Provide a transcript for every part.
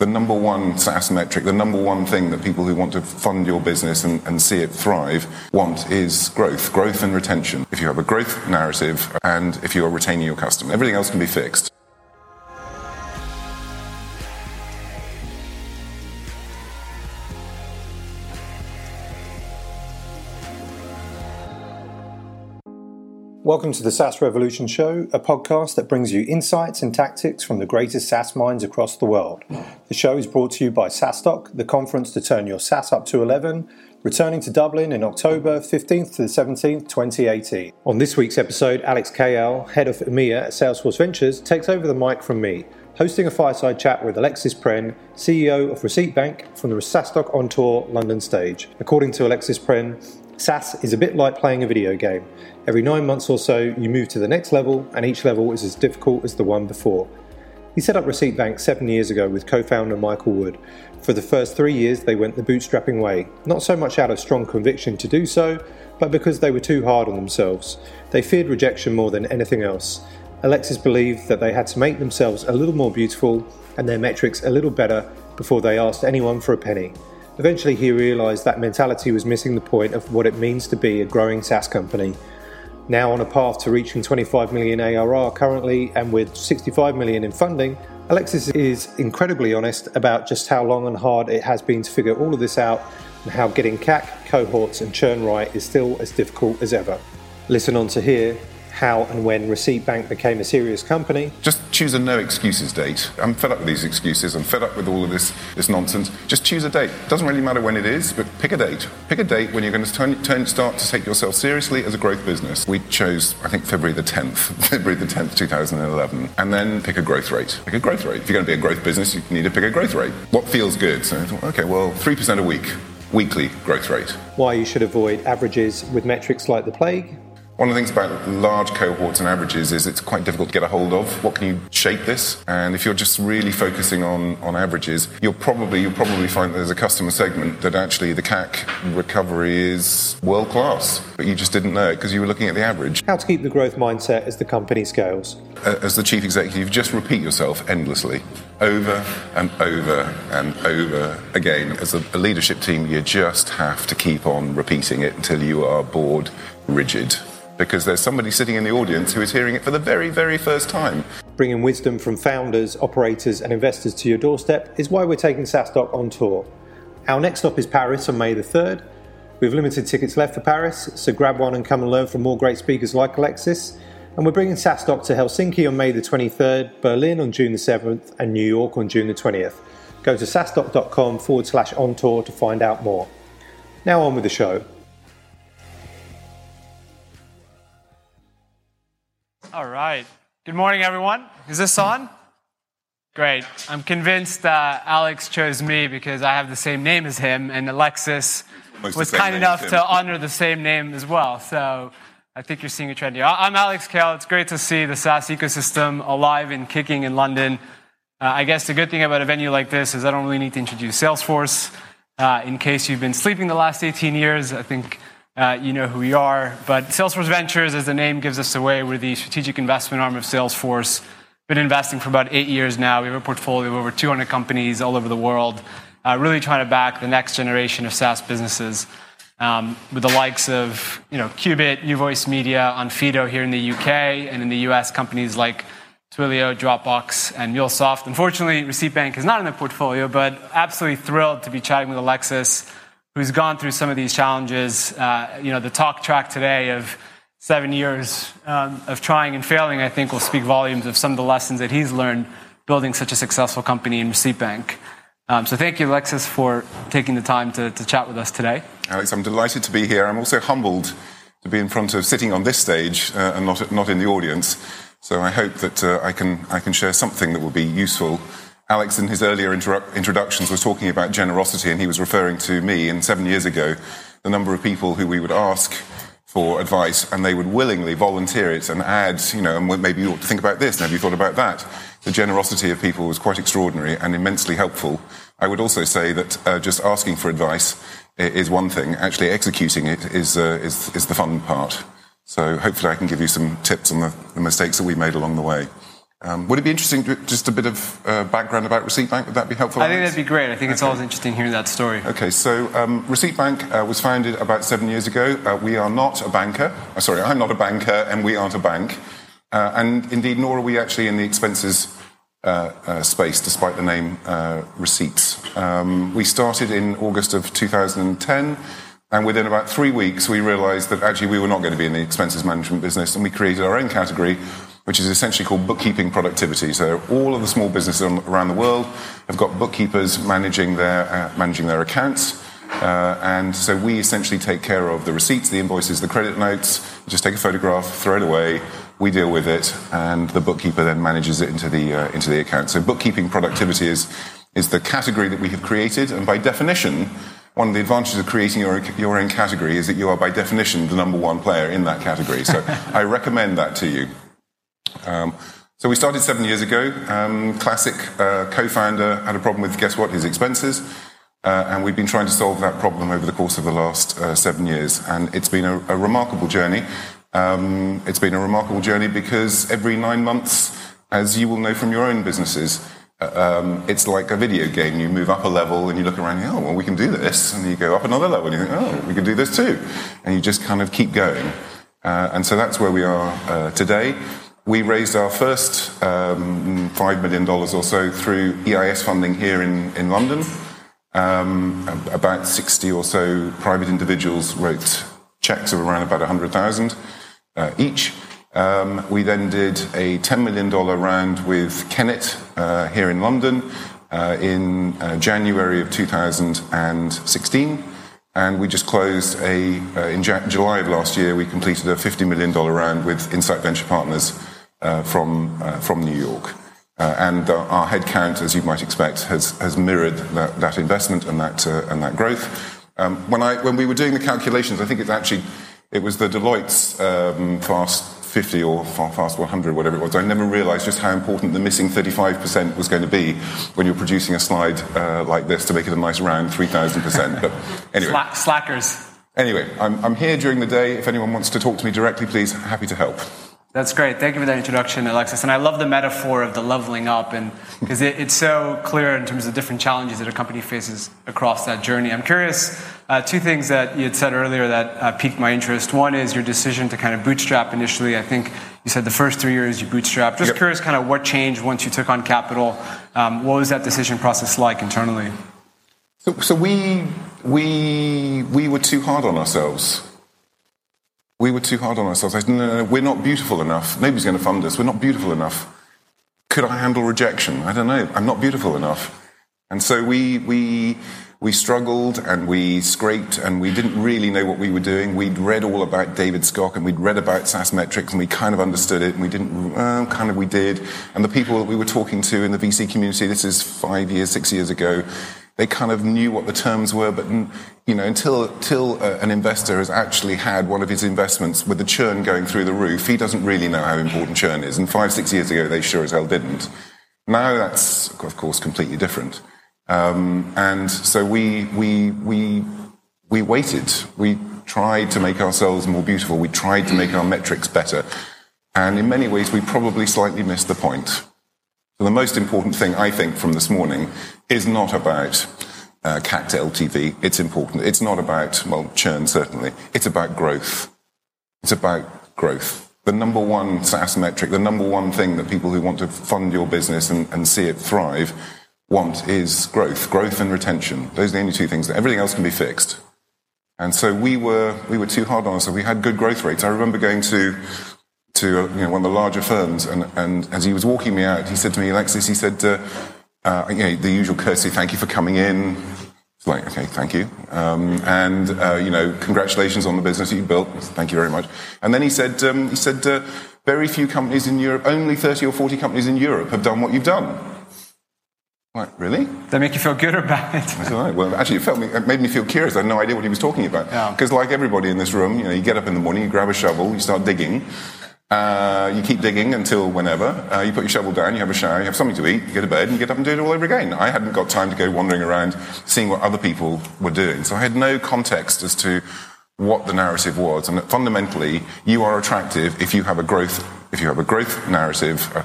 The number one SaaS metric, the number one thing that people who want to fund your business and, and see it thrive want is growth, growth and retention. If you have a growth narrative and if you are retaining your customer, everything else can be fixed. Welcome to the SaaS Revolution Show, a podcast that brings you insights and tactics from the greatest SaaS minds across the world. The show is brought to you by SaaStock, the conference to turn your SaaS up to 11, returning to Dublin in October 15th to the 17th, 2018. On this week's episode, Alex Kayyal, head of EMEA at Salesforce Ventures, takes over the mic from me, hosting a fireside chat with Alexis Prenn, CEO of Receipt Bank, from the SaaStock On Tour London stage. According to Alexis Prenn, SaaS is a bit like playing a video game. Every nine months or so, you move to the next level, and each level is as difficult as the one before. He set up Receipt Bank seven years ago with co founder Michael Wood. For the first three years, they went the bootstrapping way, not so much out of strong conviction to do so, but because they were too hard on themselves. They feared rejection more than anything else. Alexis believed that they had to make themselves a little more beautiful and their metrics a little better before they asked anyone for a penny. Eventually, he realized that mentality was missing the point of what it means to be a growing SaaS company. Now on a path to reaching 25 million ARR currently, and with 65 million in funding, Alexis is incredibly honest about just how long and hard it has been to figure all of this out and how getting CAC, cohorts, and churn right is still as difficult as ever. Listen on to hear how and when Receipt Bank became a serious company. Just choose a no excuses date. I'm fed up with these excuses. I'm fed up with all of this, this nonsense. Just choose a date. Doesn't really matter when it is, but pick a date. Pick a date when you're going to turn, turn, start to take yourself seriously as a growth business. We chose, I think, February the 10th, February the 10th, 2011. And then pick a growth rate. Pick a growth rate. If you're going to be a growth business, you need to pick a growth rate. What feels good? So, I thought, okay, well, 3% a week weekly growth rate. Why you should avoid averages with metrics like the plague, one of the things about large cohorts and averages is it's quite difficult to get a hold of. What can you shape this? And if you're just really focusing on, on averages, you'll probably you'll probably find there's a customer segment that actually the CAC recovery is world class, but you just didn't know it because you were looking at the average. How to keep the growth mindset as the company scales? As the chief executive, just repeat yourself endlessly, over and over and over again. As a, a leadership team, you just have to keep on repeating it until you are bored rigid because there's somebody sitting in the audience who is hearing it for the very, very first time. Bringing wisdom from founders, operators, and investors to your doorstep is why we're taking SaaStock on tour. Our next stop is Paris on May the 3rd. We have limited tickets left for Paris, so grab one and come and learn from more great speakers like Alexis. And we're bringing SaaStock to Helsinki on May the 23rd, Berlin on June the 7th, and New York on June the 20th. Go to saastock.com forward slash on tour to find out more. Now on with the show. All right. Good morning, everyone. Is this on? Great. I'm convinced uh, Alex chose me because I have the same name as him, and Alexis Most was kind enough to honor the same name as well. So I think you're seeing a trend here. I'm Alex Kayyal. It's great to see the SaaS ecosystem alive and kicking in London. Uh, I guess the good thing about a venue like this is I don't really need to introduce Salesforce. Uh, in case you've been sleeping the last 18 years, I think uh, you know who we are. But Salesforce Ventures, as the name gives us away, we're the strategic investment arm of Salesforce. Been investing for about eight years now. We have a portfolio of over 200 companies all over the world, uh, really trying to back the next generation of SaaS businesses. Um, with the likes of you know Qubit, Uvoice Media, Onfido here in the UK, and in the US, companies like Twilio, Dropbox, and MuleSoft. Unfortunately, Receipt Bank is not in the portfolio, but absolutely thrilled to be chatting with Alexis who's gone through some of these challenges. Uh, you know, the talk track today of seven years um, of trying and failing, I think, will speak volumes of some of the lessons that he's learned building such a successful company in Receipt Bank. Um, so thank you, Alexis, for taking the time to, to chat with us today. Alex, I'm delighted to be here. I'm also humbled to be in front of sitting on this stage uh, and not, not in the audience. So I hope that uh, I, can, I can share something that will be useful Alex, in his earlier introductions, was talking about generosity, and he was referring to me. And seven years ago, the number of people who we would ask for advice, and they would willingly volunteer it and add, you know, and maybe you ought to think about this, maybe you thought about that. The generosity of people was quite extraordinary and immensely helpful. I would also say that uh, just asking for advice is one thing. Actually, executing it is, uh, is, is the fun part. So hopefully, I can give you some tips on the, the mistakes that we made along the way. Um, would it be interesting, to, just a bit of uh, background about Receipt Bank? Would that be helpful? I think that'd be great. I think it's always interesting hearing that story. Okay, so um, Receipt Bank uh, was founded about seven years ago. Uh, we are not a banker. Uh, sorry, I'm not a banker, and we aren't a bank. Uh, and indeed, nor are we actually in the expenses uh, space, despite the name Receipts. Um, we started in August of 2010. And within about three weeks, we realized that actually we were not going to be in the expenses management business, and we created our own category which is essentially called bookkeeping productivity. So all of the small businesses around the world have got bookkeepers managing their uh, managing their accounts. Uh, and so we essentially take care of the receipts, the invoices, the credit notes. You just take a photograph, throw it away. We deal with it, and the bookkeeper then manages it into the uh, into the account. So bookkeeping productivity is is the category that we have created, and by definition, one of the advantages of creating your, your own category is that you are by definition the number one player in that category. So I recommend that to you. Um, so we started seven years ago. Um, classic uh, co-founder had a problem with guess what his expenses, uh, and we've been trying to solve that problem over the course of the last uh, seven years. And it's been a, a remarkable journey. Um, it's been a remarkable journey because every nine months, as you will know from your own businesses, uh, um, it's like a video game. You move up a level and you look around and you, oh, well, we can do this. And you go up another level and you think, oh, we can do this too. And you just kind of keep going. Uh, and so that's where we are uh, today. We raised our first um, $5 million or so through EIS funding here in, in London. Um, about 60 or so private individuals wrote checks of around about 100,000 uh, each. Um, we then did a $10 million round with Kennet uh, here in London uh, in uh, January of 2016. And we just closed a, uh, in July of last year, we completed a $50 million round with Insight Venture Partners from, uh, from New York. Uh, and our headcount, as you might expect, has, has mirrored that, that investment and that, and that growth. Um, when, I, when we were doing the calculations, I think it's actually, it was the Deloitte's um, Fast 50 or Fast 100, whatever it was, I never realized just how important the missing 35% was going to be when you're producing a slide uh, like this to make it a nice round 3,000%. But anyway. slackers. Anyway, I'm, I'm here during the day. If anyone wants to talk to me directly, please, happy to help. That's great. Thank you for that introduction, Alexis. And I love the metaphor of the leveling up, and because it, it's so clear in terms of different challenges that a company faces across that journey. I'm curious. Uh, two things that you had said earlier that uh, piqued my interest. One is your decision to kind of bootstrap initially. I think you said the first three years you bootstrapped. Just yep. curious, kind of what changed once you took on capital. Um, what was that decision process like internally? So, so we we we were too hard on ourselves we were too hard on ourselves. I said, no, no, no, we're not beautiful enough. Nobody's going to fund us. We're not beautiful enough. Could I handle rejection? I don't know. I'm not beautiful enough. And so we, we, we struggled and we scraped and we didn't really know what we were doing. We'd read all about David Skok and we'd read about SaaS metrics and we kind of understood it and we didn't, well, kind of we did. And the people that we were talking to in the VC community, this is five years, six years ago, they kind of knew what the terms were, but you know, until, until uh, an investor has actually had one of his investments with the churn going through the roof, he doesn't really know how important churn is. And five, six years ago, they sure as hell didn't. Now that's, of course, completely different. Um, and so we, we, we, we waited. We tried to make ourselves more beautiful. We tried to make our metrics better. And in many ways, we probably slightly missed the point. So the most important thing, I think, from this morning is not about uh, CAC to LTV. It's important. It's not about, well, churn, certainly. It's about growth. It's about growth. The number one SaaS metric, the number one thing that people who want to fund your business and, and see it thrive want is growth, growth and retention. Those are the only two things. that Everything else can be fixed. And so we were, we were too hard on ourselves. We had good growth rates. I remember going to to you know, one of the larger firms, and, and as he was walking me out, he said to me, Alexis, he said, uh, uh, you know, the usual courtesy, thank you for coming in. It's like, okay, thank you. Um, and, uh, you know, congratulations on the business that you built. Thank you very much. And then he said, um, he said, uh, very few companies in Europe, only 30 or 40 companies in Europe have done what you've done. Like, really? They make you feel good or bad? I don't know. Well, actually, it, felt me, it made me feel curious. I had no idea what he was talking about. Because, yeah. like everybody in this room, you know, you get up in the morning, you grab a shovel, you start digging, uh, you keep digging until whenever. Uh, you put your shovel down, you have a shower, you have something to eat, you go to bed, and you get up and do it all over again. I hadn't got time to go wandering around seeing what other people were doing. So I had no context as to what the narrative was. And fundamentally, you are attractive if you have a growth, if you have a growth narrative, uh,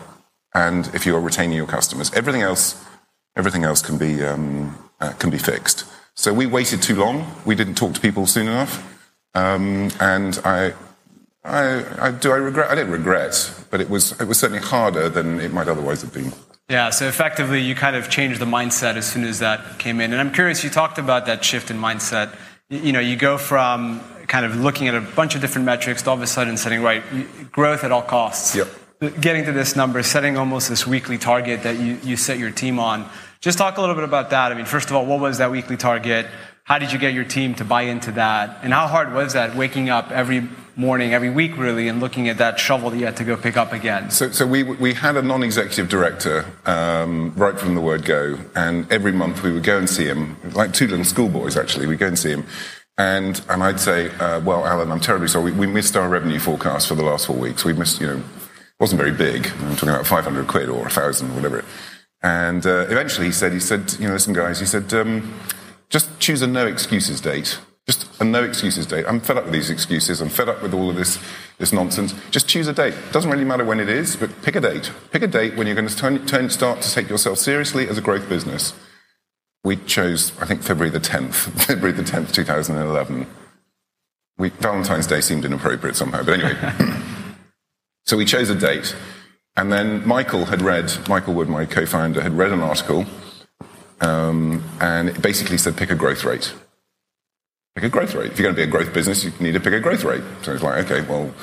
and if you are retaining your customers. Everything else, everything else can be um, uh, can be fixed. So we waited too long. We didn't talk to people soon enough, um, and I, I, I, do I regret? I didn't regret, but it was it was certainly harder than it might otherwise have been. Yeah, so effectively, you kind of changed the mindset as soon as that came in. And I'm curious, you talked about that shift in mindset. You know, you go from kind of looking at a bunch of different metrics to all of a sudden setting, right, growth at all costs. Yep. Getting to this number, setting almost this weekly target that you, you set your team on. Just talk a little bit about that. I mean, first of all, what was that weekly target? How did you get your team to buy into that? And how hard was that waking up every morning, every week, really, and looking at that shovel that you had to go pick up again? So, so we, we had a non executive director um, right from the word go, and every month we would go and see him, like two little schoolboys, actually. We'd go and see him. And, and I'd say, uh, well, Alan, I'm terribly sorry. We, we, missed our revenue forecast for the last four weeks. We missed, you know, it wasn't very big. I'm talking about 500 quid or 1,000, whatever. And uh, eventually he said, he said, you know, listen, guys, he said, um, just choose a no excuses date. Just a no excuses date. I'm fed up with these excuses. I'm fed up with all of this, this nonsense. Just choose a date. It doesn't really matter when it is, but pick a date. Pick a date when you're going to turn, turn, start to take yourself seriously as a growth business. We chose, I think, February the 10th, February the 10th, 2011. We, Valentine's Day seemed inappropriate somehow, but anyway. so we chose a date. And then Michael had read, Michael Wood, my co founder, had read an article um, and it basically said pick a growth rate. Pick a growth rate. If you're going to be a growth business, you need to pick a growth rate. So it's like, okay, well,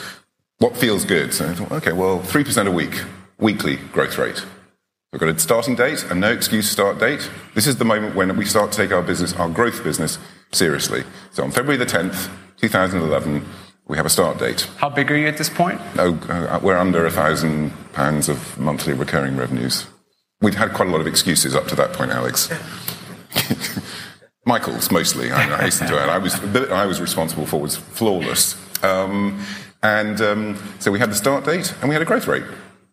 what feels good? So I thought, okay, well, 3% a week, weekly growth rate. We've got a starting date, a no excuse start date. This is the moment when we start to take our business, our growth business, seriously. So on February the 10th, 2011, we have a start date. How big are you at this point? Oh, uh, we're under a thousand pounds of monthly recurring revenues. We'd had quite a lot of excuses up to that point, Alex. Michael's mostly, I, I hasten to add. I was, the bit I was responsible for was flawless. Um, and um, so we had the start date and we had a growth rate.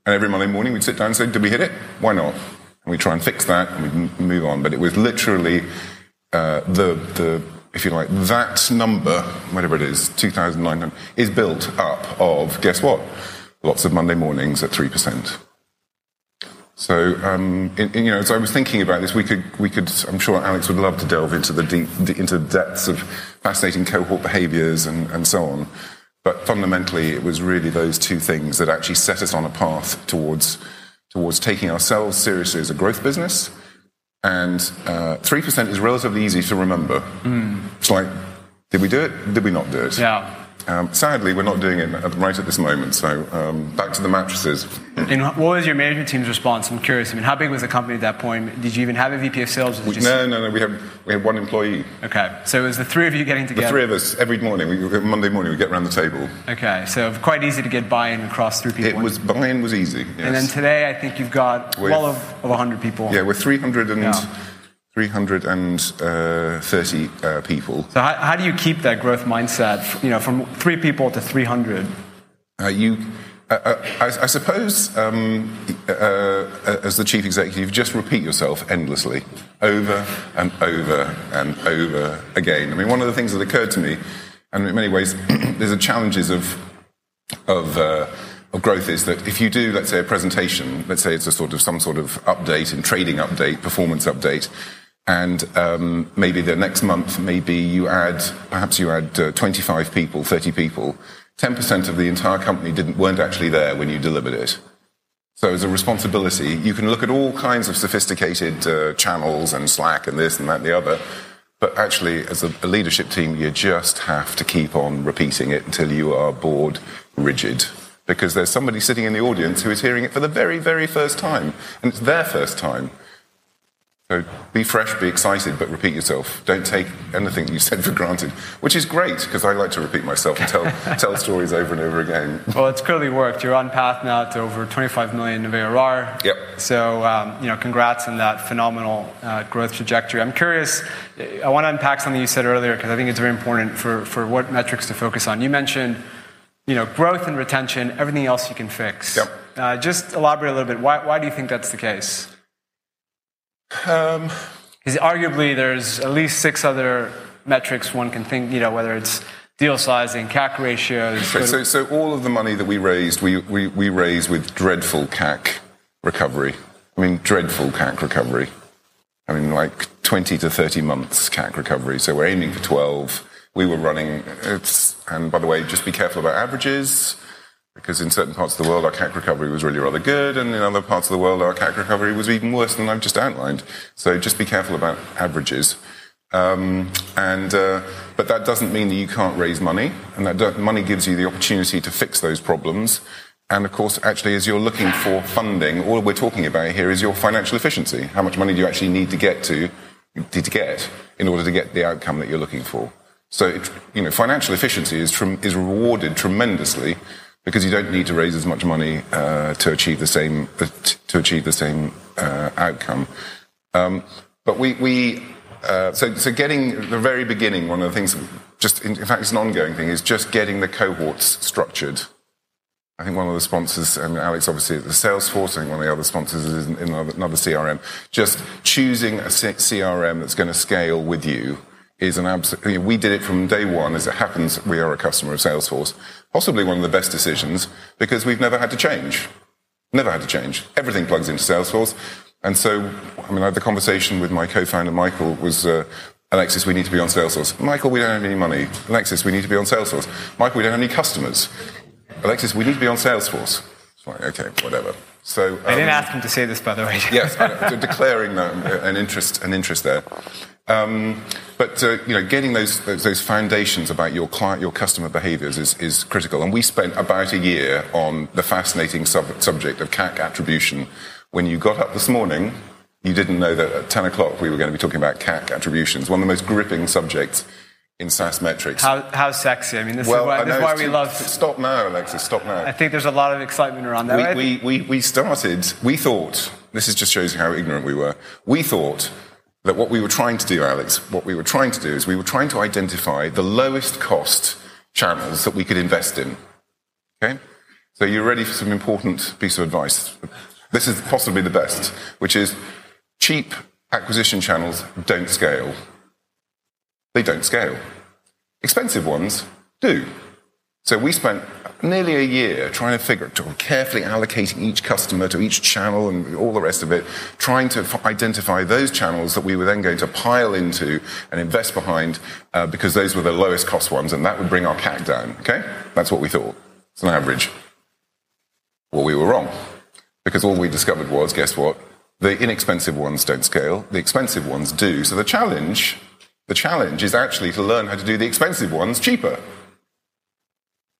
And every Monday morning we'd sit down and say, did we hit it? Why not? And we'd try and fix that and we move on. But it was literally uh, the, the, if you like, that number, whatever it is, 2,900, is built up of, guess what? Lots of Monday mornings at 3%. So, um, in, in, you know, as I was thinking about this, we could, we could, I'm sure Alex would love to delve into the deep, into the depths of fascinating cohort behaviors and, and so on. But fundamentally, it was really those two things that actually set us on a path towards, towards taking ourselves seriously as a growth business. And uh, 3% is relatively easy to remember. Mm. It's like, did we do it? Did we not do it? Yeah. Um, sadly, we're not doing it right at this moment. So um, back to the mattresses. And what was your management team's response? I'm curious. I mean, how big was the company at that point? Did you even have a VP of sales? We, no, no, no. We have we have one employee. Okay, so it was the three of you getting together. The three of us every morning. We, Monday morning, we get around the table. Okay, so quite easy to get buy-in across three people. It was buy-in was easy. Yes. And then today, I think you've got With, well of, of 100 people. Yeah, we're 300 and. Yeah 330 uh, people. So how, how, do you keep that growth mindset, you know, from three people to 300? Uh, you, uh, uh I, I, suppose, um, uh, uh, as the chief executive, just repeat yourself endlessly, over and over and over again. I mean, one of the things that occurred to me, and in many ways, there's the challenges of of of growth is that if you do, let's say, a presentation, let's say it's a sort of some sort of update and trading update, performance update, and um, maybe the next month, maybe you add, perhaps you add uh, 25 people, 30 people. 10% of the entire company didn't, weren't actually there when you delivered it. So as a responsibility, you can look at all kinds of sophisticated uh, channels and Slack and this and that and the other. But actually, as a, a leadership team, you just have to keep on repeating it until you are bored rigid because there's somebody sitting in the audience who is hearing it for the very, very first time, and it's their first time. So be fresh, be excited, but repeat yourself. Don't take anything you said for granted, which is great because I like to repeat myself and tell, tell stories over and over again. Well, it's clearly worked. You're on path now to over 25 million of ARR. Yep. So, um, you know, congrats on that phenomenal uh, growth trajectory. I'm curious, I want to unpack something you said earlier because I think it's very important for, for what metrics to focus on. You mentioned, you know, growth and retention, everything else you can fix. Yep. Uh, just elaborate a little bit. Why, why do you think that's the case? Um, arguably there's at least six other metrics one can think, you know, whether it's deal sizing, CAC ratios. Okay, so, so all of the money that we raised, we, we, we raised with dreadful CAC recovery. I mean, dreadful CAC recovery. I mean, like 20 to 30 months CAC recovery. So we're aiming for 12. We were running, it's, and by the way, just be careful about averages because in certain parts of the world our CAC recovery was really rather good, and in other parts of the world our CAC recovery was even worse than I've just outlined. So just be careful about averages. Um, and uh, but that doesn't mean that you can't raise money, and that money gives you the opportunity to fix those problems. And of course, actually, as you're looking for funding, all we're talking about here is your financial efficiency. How much money do you actually need to get to, to get in order to get the outcome that you're looking for? So, it, you know, financial efficiency is, is rewarded tremendously because you don't need to raise as much money uh, to achieve the same uh, to achieve the same uh, outcome. Um, but we, we uh, so, so getting the very beginning, one of the things, just in, in fact, it's an ongoing thing, is just getting the cohorts structured. I think one of the sponsors, and Alex obviously at the Salesforce, I think one of the other sponsors is in another, another CRM. Just choosing a CRM that's going to scale with you is an absolute, you know, we did it from day one. As it happens, we are a customer of Salesforce. Possibly one of the best decisions because we've never had to change. Never had to change. Everything plugs into Salesforce. And so, I mean, I had the conversation with my co-founder, Michael, was, uh, Alexis, we need to be on Salesforce. Michael, we don't have any money. Alexis, we need to be on Salesforce. Michael, we don't have any customers. Alexis, we need to be on Salesforce. It's like, okay, whatever. So um, I didn't um, ask him to say this, by the way. yes, declaring an interest, an interest there. Um, but uh, you know, getting those, those, those foundations about your client, your customer behaviours is, is critical. And we spent about a year on the fascinating sub- subject of CAC attribution when you got up this morning, you didn't know that at 10 o'clock we were going to be talking about CAC attributions, one of the most gripping subjects in SaaS metrics. How, how sexy. I mean, this well, is why, this is why we love. Stop now, Alexis, stop now. I think there's a lot of excitement around that. We, we, we, we started, we thought, this is just shows you how ignorant we were. We thought that what we were trying to do, Alex, what we were trying to do is we were trying to identify the lowest cost channels that we could invest in. Okay? So you're ready for some important piece of advice. This is possibly the best, which is cheap acquisition channels don't scale. They don't scale. Expensive ones do. So we spent nearly a year trying to figure, out, carefully allocating each customer to each channel and all the rest of it, trying to f- identify those channels that we were then going to pile into and invest behind uh, because those were the lowest cost ones and that would bring our CAC down. Okay? That's what we thought. It's an average. Well, we were wrong. Because all we discovered was, guess what? The inexpensive ones don't scale, the expensive ones do. So the challenge, the challenge is actually to learn how to do the expensive ones cheaper.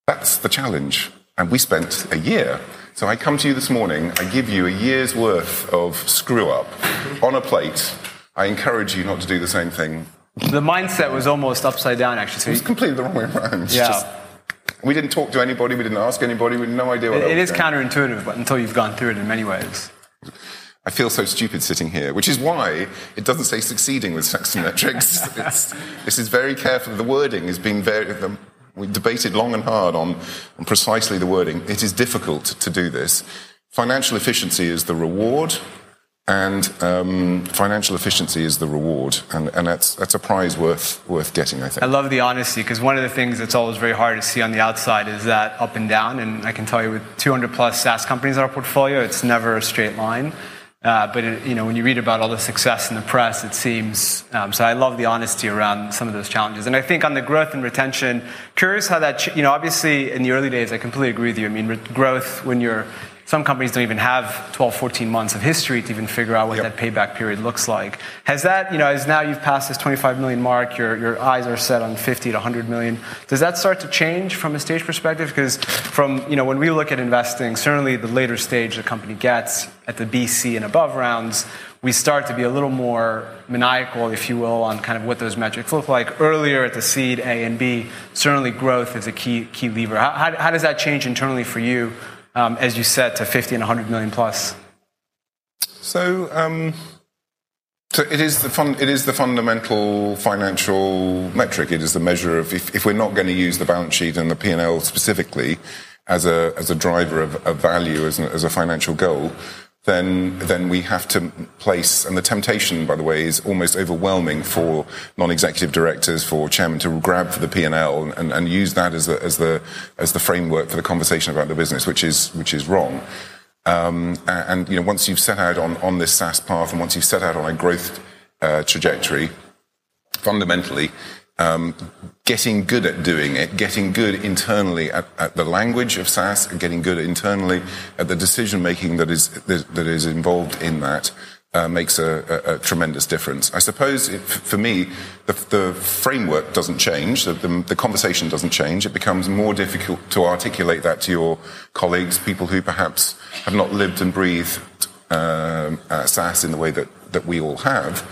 That's the challenge. And we spent a year. So I come to you this morning, I give you a year's worth of screw up on a plate. I encourage you not to do the same thing. The mindset was almost upside down, actually. So it was completely the wrong way around. Yeah. Just, we didn't talk to anybody. We didn't ask anybody. We had no idea what it, it is counterintuitive, but until you've gone through it in many ways. I feel so stupid sitting here, which is why it doesn't say succeeding with SaaS metrics. this is very careful. The wording has been very. We debated long and hard on, on precisely the wording. It is difficult to do this. Financial efficiency is the reward and um, financial efficiency is the reward, and, and that's that's a prize worth worth getting. I think. I love the honesty because one of the things that's always very hard to see on the outside is that up and down, and I can tell you with 200 plus SaaS companies in our portfolio, it's never a straight line. Uh, but it, you know, when you read about all the success in the press, it seems. Um, so I love the honesty around some of those challenges, and I think on the growth and retention, curious how that. You know, obviously in the early days, I completely agree with you. I mean, growth when you're some companies don't even have 12, 14 months of history to even figure out what yep. that payback period looks like. Has that, you know, as now you've passed this 25 million mark, your, your eyes are set on 50 to 100 million, does that start to change from a stage perspective? Because from, you know, when we look at investing, certainly the later stage the company gets at the BC and above rounds, we start to be a little more maniacal, if you will, on kind of what those metrics look like. Earlier at the seed A and B, certainly growth is a key, key lever. How, how, how does that change internally for you as you said, to 50 and 100 million plus? So, um, so it is the fun, it is the fundamental financial metric. It is the measure of if, if we're not going to use the balance sheet and the P and L specifically as a as a driver of, of value as, as a financial goal, then then we have to place and the temptation by the way is almost overwhelming for non-executive directors for chairman to grab for the P&L and, and use that as the as the as the framework for the conversation about the business which is which is wrong. Um, and you know, once you've set out on, on this SaaS path and once you've set out on a growth uh, trajectory, fundamentally, um, getting good at doing it, getting good internally at, at, the language of SaaS, getting good internally at the decision making that is that is involved in that, uh, makes a, a, a, tremendous difference. I suppose it, for me, the, the, framework doesn't change, the, the, the, conversation doesn't change. It becomes more difficult to articulate that to your colleagues, people who perhaps have not lived and breathed um, uh, SaaS in the way that, that we all have.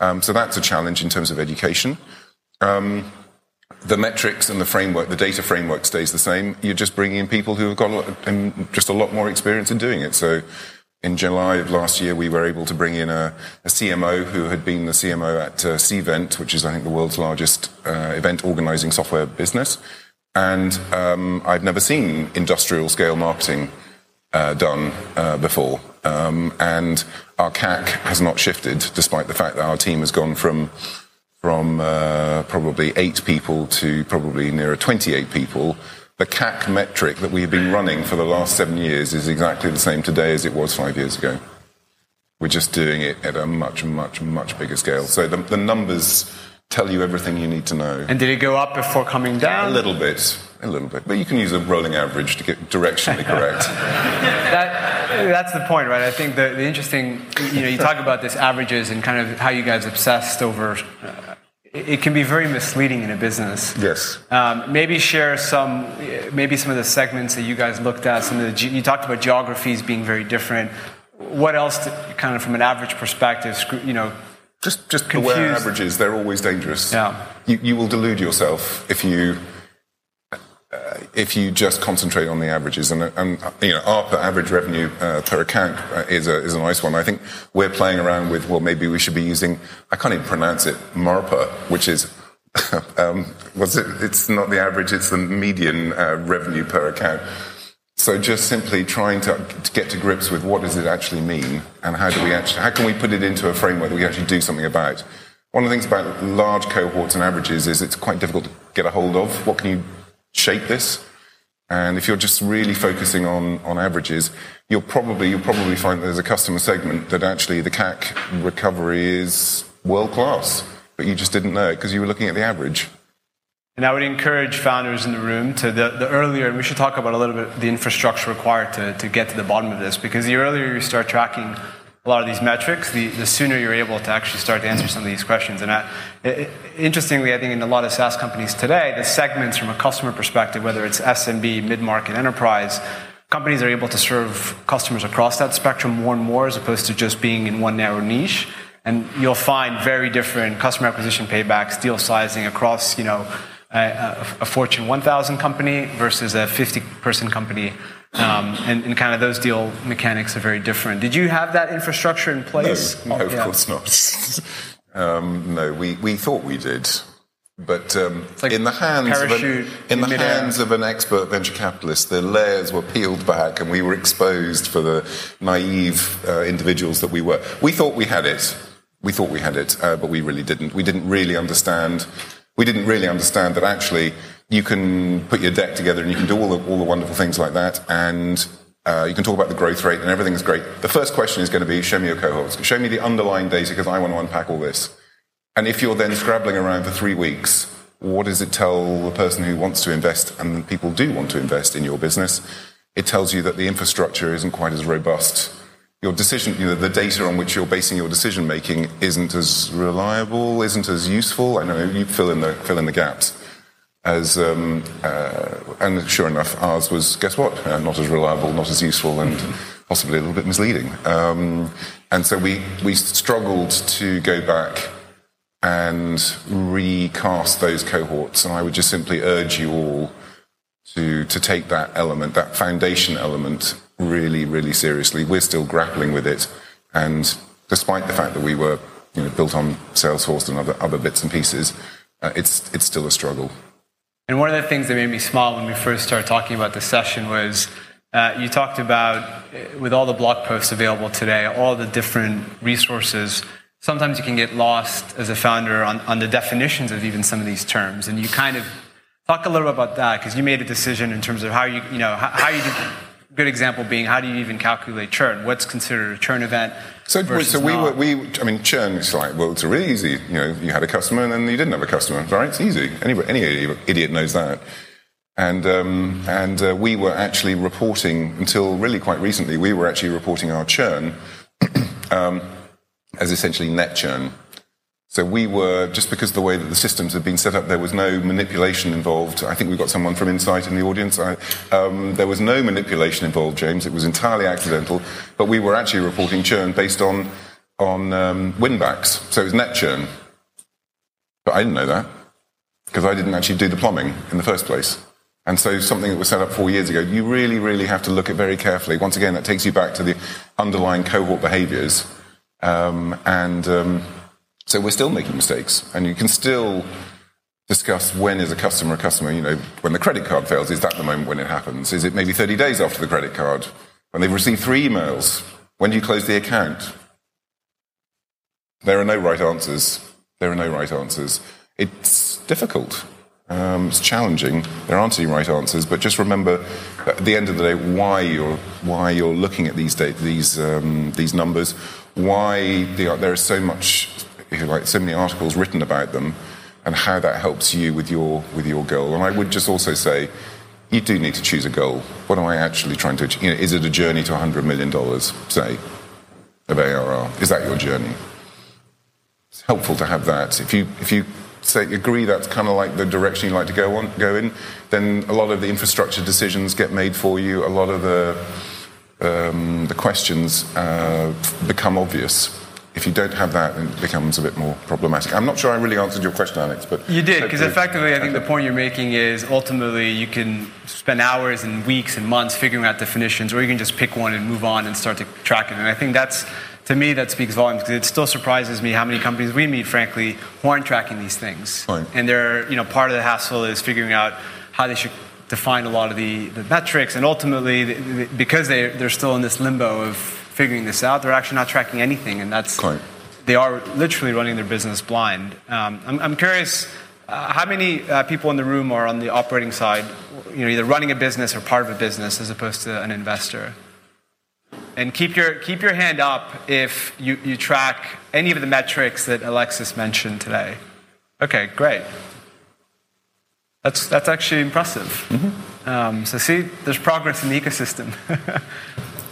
Um, so that's a challenge in terms of education. Um, the metrics and the framework, the data framework stays the same. You're just bringing in people who have got a lot, just a lot more experience in doing it. So in July of last year, we were able to bring in a, a CMO who had been the CMO at uh, Cvent, which is, I think, the world's largest uh, event organizing software business. And um, I'd never seen industrial scale marketing uh, done uh, before. Um, and our CAC has not shifted, despite the fact that our team has gone from from uh, probably eight people to probably nearer 28 people the CAC metric that we have been running for the last seven years is exactly the same today as it was five years ago. We're just doing it at a much, much, much bigger scale. So the, the numbers tell you everything you need to know. And did it go up before coming down? A little bit, a little bit. But you can use a rolling average to get directionally correct. that, that's the point, right? I think the, the interesting, you know, you talk about this averages and kind of how you guys obsessed over it can be very misleading in a business. Yes. Um, maybe share some, maybe some of the segments that you guys looked at. Some of the you talked about geographies being very different. What else, to, kind of from an average perspective, you know? Just, just beware averages. They're always dangerous. Yeah. You, you will delude yourself if you if you just concentrate on the averages, and, and you know, ARPA average revenue uh, per account uh, is a is a nice one. I think we're playing around with well, maybe we should be using I can't even pronounce it MARPA, which is um, it? It's not the average; it's the median uh, revenue per account. So just simply trying to, to, get to grips with what does it actually mean, and how do we actually how can we put it into a framework that we actually do something about. One of the things about large cohorts and averages is it's quite difficult to get a hold of. What can you shape this. And if you're just really focusing on, on averages, you'll probably, you'll probably find there's a customer segment that actually the CAC recovery is world class, but you just didn't know it because you were looking at the average. And I would encourage founders in the room to the, the earlier, and we should talk about a little bit the infrastructure required to, to get to the bottom of this, because the earlier you start tracking a lot of these metrics, the, the sooner you're able to actually start to answer some of these questions. And I, it, interestingly, I think in a lot of SaaS companies today, the segments from a customer perspective, whether it's SMB, mid-market, enterprise, companies are able to serve customers across that spectrum more and more as opposed to just being in one narrow niche. And you'll find very different customer acquisition paybacks, deal sizing across, you know, a, a Fortune 1000 company versus a 50 person company um, and, and, kind of those deal mechanics are very different. Did you have that infrastructure in place? No, no of yeah. course not. um, no, we, we thought we did. But um, like in the hands of an, in the hands of an expert venture capitalist, the layers were peeled back, and we were exposed for the naive uh, individuals that we were. We thought we had it. We thought we had it, uh, but we really didn't. We didn't really understand. We didn't really understand that actually you can put your deck together and you can do all the, all the wonderful things like that. And uh, you can talk about the growth rate and everything's great. The first question is going to be show me your cohorts, show me the underlying data because I want to unpack all this. And if you're then scrabbling around for three weeks, what does it tell the person who wants to invest and people do want to invest in your business? It tells you that the infrastructure isn't quite as robust. Your decision, you know, the data on which you're basing your decision making isn't as reliable, isn't as useful. I know you fill in the fill in the gaps as um, uh, and sure enough, ours was guess what? Uh, not as reliable, not as useful, and possibly a little bit misleading. Um, and so we we struggled to go back and recast those cohorts. And I would just simply urge you all to to take that element, that foundation element, really, really seriously. We're still grappling with it, and despite the fact that we were you know, built on Salesforce and other other bits and pieces, uh, it's it's still a struggle. And one of the things that made me smile when we first started talking about this session was uh, you talked about, uh, with all the blog posts available today, all the different resources. Sometimes you can get lost as a founder on, on the definitions of even some of these terms. And you kind of talk a little bit about that because you made a decision in terms of how you, you know, how, how you good example being how do you even calculate churn? What's considered a churn event? So, so we were, we, I mean, churn is like, well, it's really easy. You know, you had a customer and then you didn't have a customer, right? It's easy. Any, any idiot knows that. And, um, and uh, we were actually reporting, until really quite recently, we were actually reporting our churn um, as essentially net churn. So we were, just because of the way that the systems had been set up, there was no manipulation involved. I think we've got someone from Insight in the audience. I, um, there was no manipulation involved, James. It was entirely accidental. But we were actually reporting churn based on, on um, winbacks. So it was net churn. But I didn't know that because I didn't actually do the plumbing in the first place. And so something that was set up four years ago, you really, really have to look at very carefully. Once again, that takes you back to the underlying cohort behaviors. Um, and um, so we're still making mistakes. And you can still discuss when is a customer a customer, you know, when the credit card fails, is that the moment when it happens? Is it maybe 30 days after the credit card? When they've received three emails? When do you close the account? There are no right answers. There are no right answers. It's difficult. Um, it's challenging. There aren't any right answers, but just remember at the end of the day why you're why you're looking at these these um, these numbers, why the, there is so much, like so many articles written about them, and how that helps you with your with your goal. And I would just also say, you do need to choose a goal. What am I actually trying to achieve? You know, is it a journey to 100 million dollars, say, of ARR? Is that your journey? It's helpful to have that. If you if you say agree that's kind of like the direction you like to go on go in, then a lot of the infrastructure decisions get made for you. A lot of the um, the questions uh, become obvious. If you don't have that, it becomes a bit more problematic. I'm not sure I really answered your question, Alex, but you did because effectively, I think the point you're making is ultimately you can spend hours and weeks and months figuring out definitions, or you can just pick one and move on and start to track it. And I think that's to me, that speaks volumes because it still surprises me how many companies we meet, frankly, who aren't tracking these things. Right. And they're, you know, part of the hassle is figuring out how they should define a lot of the, the metrics. And ultimately, because they, they're still in this limbo of figuring this out, they're actually not tracking anything. And that's, right. they are literally running their business blind. Um, I'm, I'm, curious, uh, how many uh, people in the room are on the operating side, you know, either running a business or part of a business as opposed to an investor? And keep your, keep your hand up if you, you track any of the metrics that Alexis mentioned today. Okay, great. That's, that's actually impressive. Mm-hmm. Um, so, see, there's progress in the ecosystem.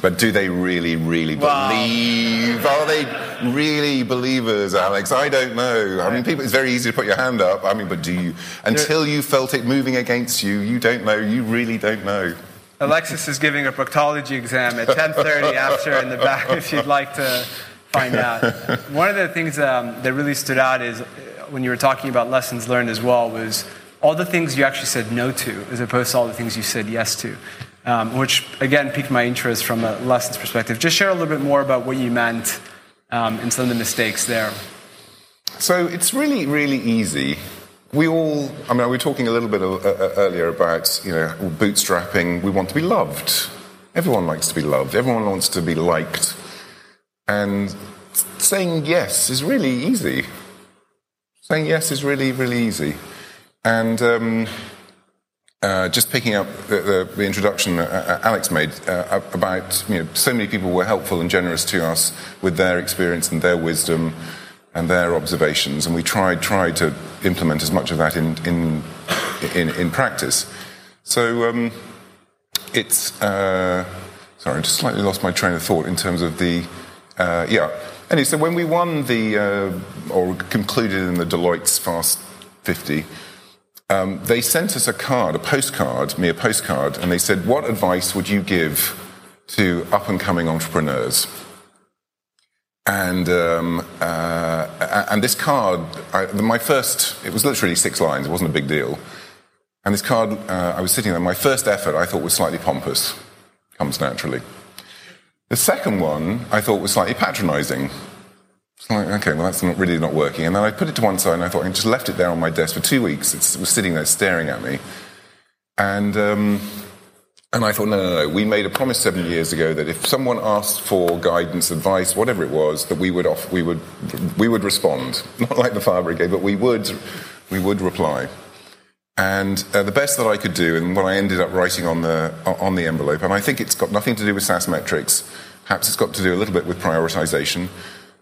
but do they really, really believe? Are they really believers, Alex? I don't know. I mean, people, it's very easy to put your hand up. I mean, but do you? Until you felt it moving against you, you don't know. You really don't know. Alexis is giving a proctology exam at 10:30 after in the back if you'd like to find out. One of the things um, that really stood out is uh, when you were talking about lessons learned as well was all the things you actually said no to as opposed to all the things you said yes to. Um, which again piqued my interest from a lessons perspective. Just share a little bit more about what you meant um, and some of the mistakes there. So it's really, really easy we all, I mean, we were talking a little bit uh, uh, earlier about, you know, bootstrapping. We want to be loved. Everyone likes to be loved. Everyone wants to be liked. And saying yes is really easy. Saying yes is really, really easy. And um, uh, just picking up the, the, the introduction that Alex made uh, about, you know, so many people were helpful and generous to us with their experience and their wisdom and their observations, and we tried tried to implement as much of that in in in, in practice. So um, it's uh, sorry, I just slightly lost my train of thought in terms of the uh, yeah. Anyway, so when we won the uh, or concluded in the Deloitte's Fast 50. Um, they sent us a card, a postcard, me a postcard, and they said, What advice would you give to up and coming entrepreneurs? And um, uh, and this card, I, my first, it was literally six lines. It wasn't a big deal. And this card, uh, I was sitting there. My first effort, I thought was slightly pompous, comes naturally. The second one, I thought was slightly patronising. Like, okay, well, that's not really not working. And then I put it to one side, and I thought I just left it there on my desk for two weeks. It was sitting there staring at me, and. Um, and I thought, no, no, no. We made a promise seven years ago that if someone asked for guidance, advice, whatever it was, that we would off, we would we would respond. Not like the fire brigade, but we would we would reply. And uh, the best that I could do, and what I ended up writing on the on the envelope, and I think it's got nothing to do with SaaS metrics. Perhaps it's got to do a little bit with prioritization,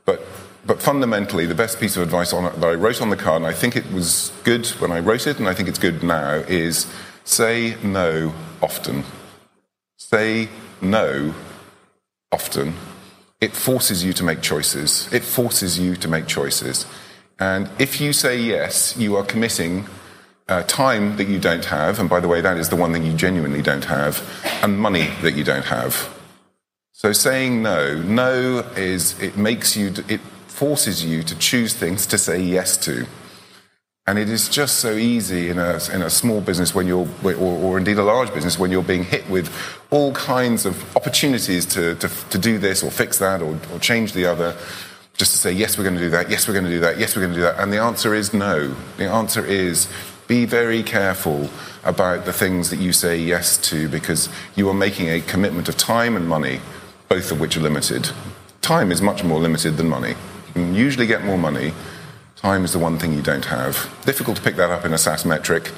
but but fundamentally, the best piece of advice on, that I wrote on the card, and I think it was good when I wrote it, and I think it's good now, is say no often. Say no often. It forces you to make choices. It forces you to make choices. And if you say yes, you are committing uh, time that you don't have, and by the way, that is the one thing you genuinely don't have, and money that you don't have. So saying no, no is, it makes you, it forces you to choose things to say yes to. And it is just so easy in a, in a small business when you're, or, or indeed a large business, when you're being hit with all kinds of opportunities to, to, to do this or fix that or, or change the other, just to say, yes, we're going to do that, yes, we're going to do that, yes, we're going to do that. And the answer is no. The answer is be very careful about the things that you say yes to because you are making a commitment of time and money, both of which are limited. Time is much more limited than money. You can usually get more money. Time is the one thing you don't have. Difficult to pick that up in a SaaS metric,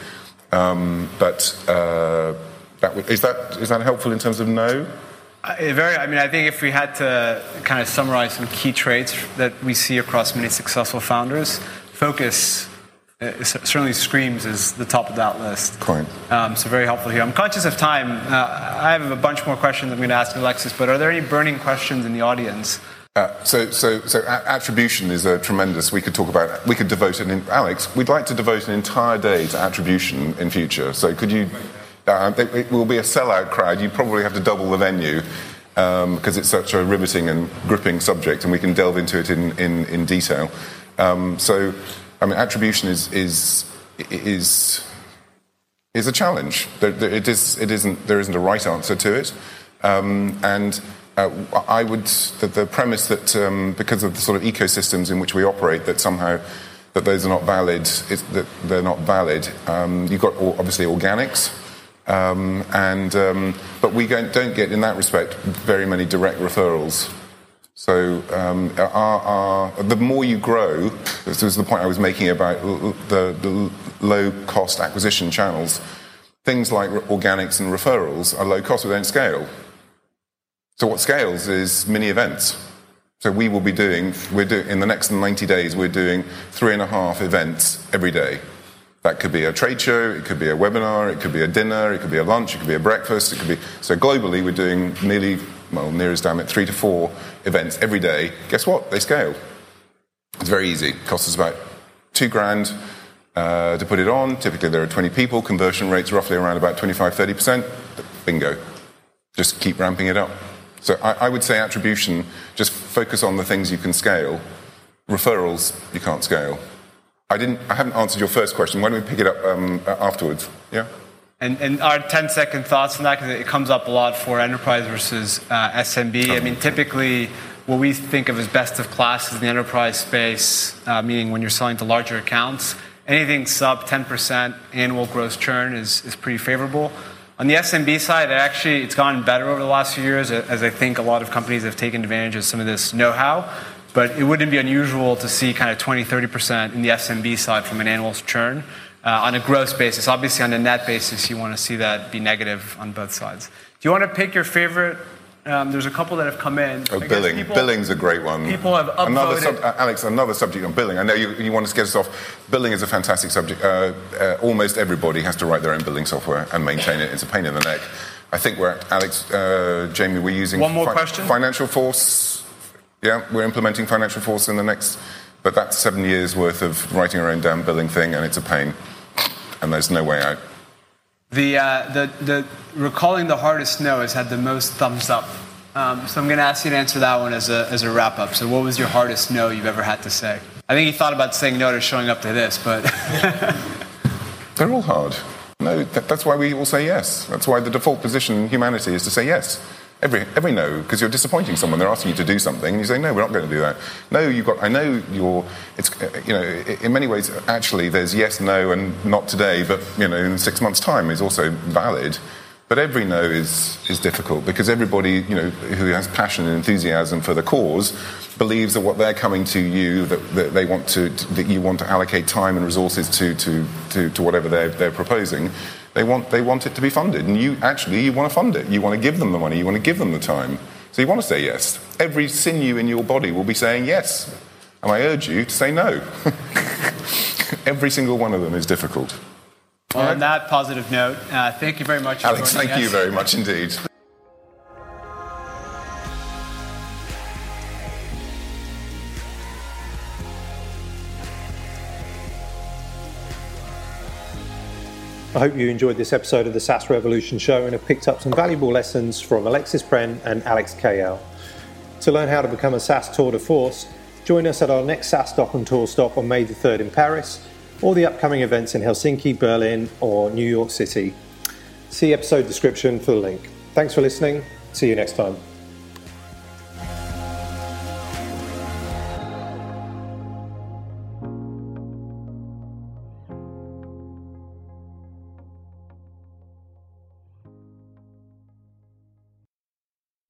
um, but uh, that is that is that helpful in terms of no? Uh, very. I mean, I think if we had to kind of summarize some key traits that we see across many successful founders, focus uh, certainly screams as the top of that list. Quite. Um, so very helpful here. I'm conscious of time. Uh, I have a bunch more questions I'm going to ask Alexis, but are there any burning questions in the audience? Uh, so, so, so attribution is a tremendous. We could talk about. We could devote an. Alex, we'd like to devote an entire day to attribution in future. So, could you? Uh, it will be a sellout crowd. You probably have to double the venue um, because it's such a riveting and gripping subject, and we can delve into it in in, in detail. Um, so, I mean, attribution is is is is a challenge. It is. It isn't. There isn't a right answer to it, um, and uh, I would the, the premise that um, because of the sort of ecosystems in which we operate, that somehow that those are not valid, that they're not valid. Um, you've got obviously organics, um, and um, but we don't get in that respect very many direct referrals. So um, our, our, the more you grow, this was the point I was making about the, the low cost acquisition channels. Things like organics and referrals are low cost, we don't scale. So what scales is mini events. So we will be doing, we're doing, in the next 90 days, we're doing three and a half events every day. That could be a trade show, it could be a webinar, it could be a dinner, it could be a lunch, it could be a breakfast, it could be, so globally we're doing nearly, well, near as damn it, three to four events every day. Guess what? They scale. It's very easy. It costs us about two grand uh, to put it on. Typically there are 20 people, conversion rates roughly around about 25, 30%. Bingo. Just keep ramping it up. So I, I, would say attribution, just focus on the things you can scale. Referrals, you can't scale. I, didn't, I haven't answered your first question. Why don't we pick it up um, afterwards? Yeah? And, and, our 10 second thoughts on that, because it comes up a lot for enterprise versus uh, SMB. I mean, typically, what we think of as best of class is the enterprise space, uh, meaning when you're selling to larger accounts. Anything sub 10% annual gross churn is, is pretty favorable. On the SMB side, it actually it's gone better over the last few years, as I think a lot of companies have taken advantage of some of this know-how. But it wouldn't be unusual to see kind of 20, 30% in the SMB side from an annual churn uh, on a gross basis. Obviously, on a net basis, you want to see that be negative on both sides. Do you want to pick your favorite um, there's a couple that have come in. Oh, billing. People, Billing's a great one. People have upvoted. Another sub- uh, Alex, another subject on billing. I know you, you want to get us off. Billing is a fantastic subject. Uh, uh, almost everybody has to write their own billing software and maintain it. It's a pain in the neck. I think we're, at, Alex, uh, Jamie, we're using... One more fi- question? FinancialForce. Yeah, we're implementing FinancialForce in the next... But that's seven years worth of writing our own damn billing thing, and it's a pain. And there's no way out. The, uh, the, the recalling the hardest no has had the most thumbs up. Um, so I'm going to ask you to answer that one as a, as a wrap up. So, what was your hardest no you've ever had to say? I think you thought about saying no to showing up to this, but. They're all hard. No, that, that's why we all say yes. That's why the default position in humanity is to say yes. Every, every no, because you're disappointing someone. They're asking you to do something, and you say, no, we're not going to do that. No, you've got, I know you're, it's, uh, you know, in many ways, actually, there's yes, no, and not today, but, you know, in six months' time is also valid. But every no is, is difficult because everybody you know, who has passion and enthusiasm for the cause believes that what they're coming to you, that, that they want to, that you want to allocate time and resources to, to, to, to whatever they're, they're proposing, they want, they want it to be funded. And you actually, you want to fund it. You want to give them the money. You want to give them the time. So you want to say yes. Every sinew in your body will be saying yes. And I urge you to say no. Every single one of them is difficult. Well, on that positive note, uh, thank you very much. Alex, thank us. you very much indeed. I hope you enjoyed this episode of the SaaS Revolution show and have picked up some valuable lessons from Alexis Prenn and Alex Kayyal. To learn how to become a SaaS tour de force, join us at our next SaaStock and Tour stop on May the 3rd in Paris or the upcoming events in Helsinki, Berlin, or New York City. See episode description for the link. Thanks for listening. See you next time.